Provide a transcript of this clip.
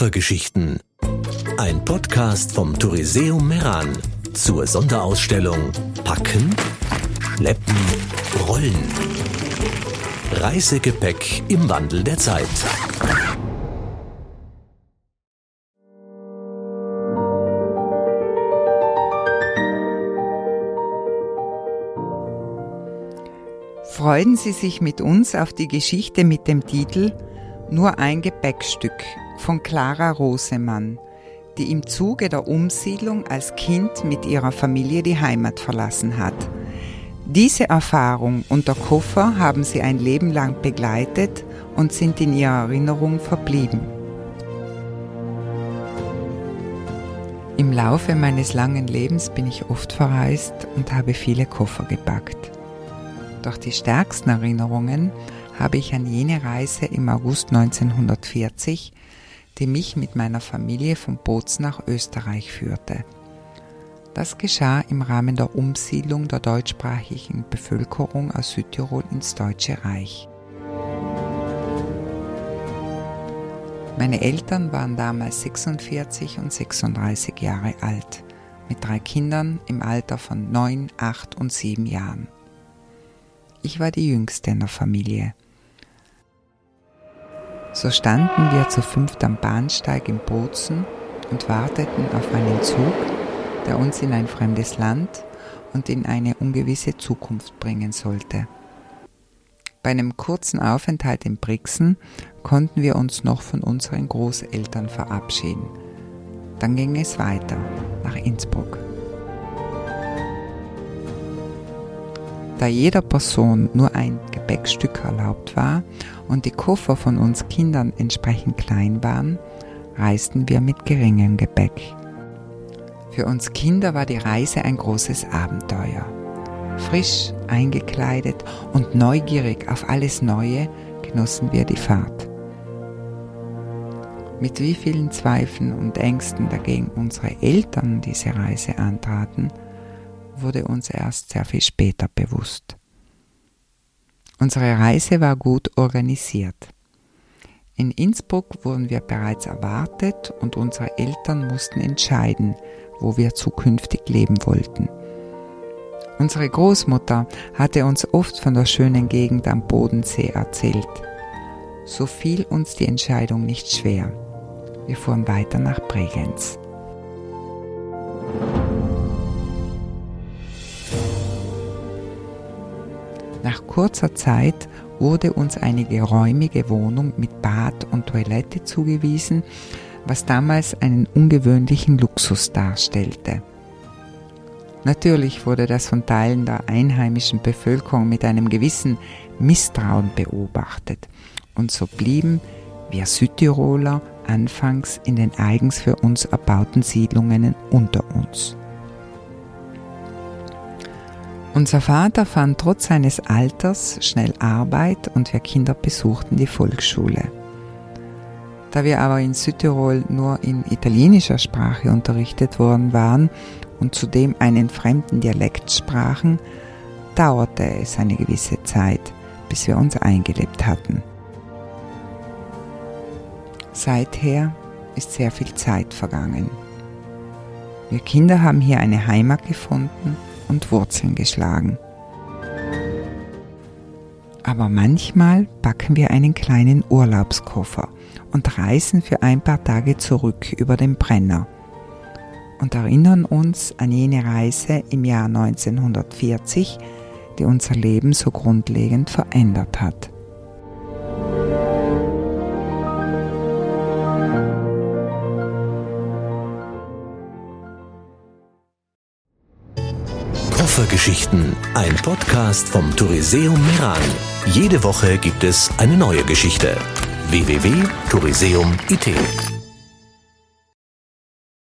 Koffergeschichten. Ein Podcast vom Touriseum Meran zur Sonderausstellung Packen, Schleppen, Rollen. Reisegepäck im Wandel der Zeit. Freuen Sie sich mit uns auf die Geschichte mit dem Titel Nur ein Gepäckstück von Clara Rosemann, die im Zuge der Umsiedlung als Kind mit ihrer Familie die Heimat verlassen hat. Diese Erfahrung und der Koffer haben sie ein Leben lang begleitet und sind in ihrer Erinnerung verblieben. Im Laufe meines langen Lebens bin ich oft verreist und habe viele Koffer gepackt. Doch die stärksten Erinnerungen habe ich an jene Reise im August 1940, die mich mit meiner Familie von Bozen nach Österreich führte. Das geschah im Rahmen der Umsiedlung der deutschsprachigen Bevölkerung aus Südtirol ins Deutsche Reich. Meine Eltern waren damals 46 und 36 Jahre alt, mit drei Kindern im Alter von 9, 8 und 7 Jahren. Ich war die jüngste in der Familie. So standen wir zu fünft am Bahnsteig in Bozen und warteten auf einen Zug, der uns in ein fremdes Land und in eine ungewisse Zukunft bringen sollte. Bei einem kurzen Aufenthalt in Brixen konnten wir uns noch von unseren Großeltern verabschieden. Dann ging es weiter nach Innsbruck. Da jeder Person nur ein Gepäckstück erlaubt war und die Koffer von uns Kindern entsprechend klein waren, reisten wir mit geringem Gepäck. Für uns Kinder war die Reise ein großes Abenteuer. Frisch eingekleidet und neugierig auf alles Neue genossen wir die Fahrt. Mit wie vielen Zweifeln und Ängsten dagegen unsere Eltern diese Reise antraten, wurde uns erst sehr viel später bewusst. Unsere Reise war gut organisiert. In Innsbruck wurden wir bereits erwartet und unsere Eltern mussten entscheiden, wo wir zukünftig leben wollten. Unsere Großmutter hatte uns oft von der schönen Gegend am Bodensee erzählt. So fiel uns die Entscheidung nicht schwer. Wir fuhren weiter nach Bregenz. Nach kurzer Zeit wurde uns eine geräumige Wohnung mit Bad und Toilette zugewiesen, was damals einen ungewöhnlichen Luxus darstellte. Natürlich wurde das von Teilen der einheimischen Bevölkerung mit einem gewissen Misstrauen beobachtet und so blieben wir Südtiroler anfangs in den eigens für uns erbauten Siedlungen unter uns. Unser Vater fand trotz seines Alters schnell Arbeit und wir Kinder besuchten die Volksschule. Da wir aber in Südtirol nur in italienischer Sprache unterrichtet worden waren und zudem einen fremden Dialekt sprachen, dauerte es eine gewisse Zeit, bis wir uns eingelebt hatten. Seither ist sehr viel Zeit vergangen. Wir Kinder haben hier eine Heimat gefunden und Wurzeln geschlagen. Aber manchmal packen wir einen kleinen Urlaubskoffer und reisen für ein paar Tage zurück über den Brenner und erinnern uns an jene Reise im Jahr 1940, die unser Leben so grundlegend verändert hat. Koffergeschichten, ein Podcast vom Touriseum Meran. Jede Woche gibt es eine neue Geschichte. www.touriseum.it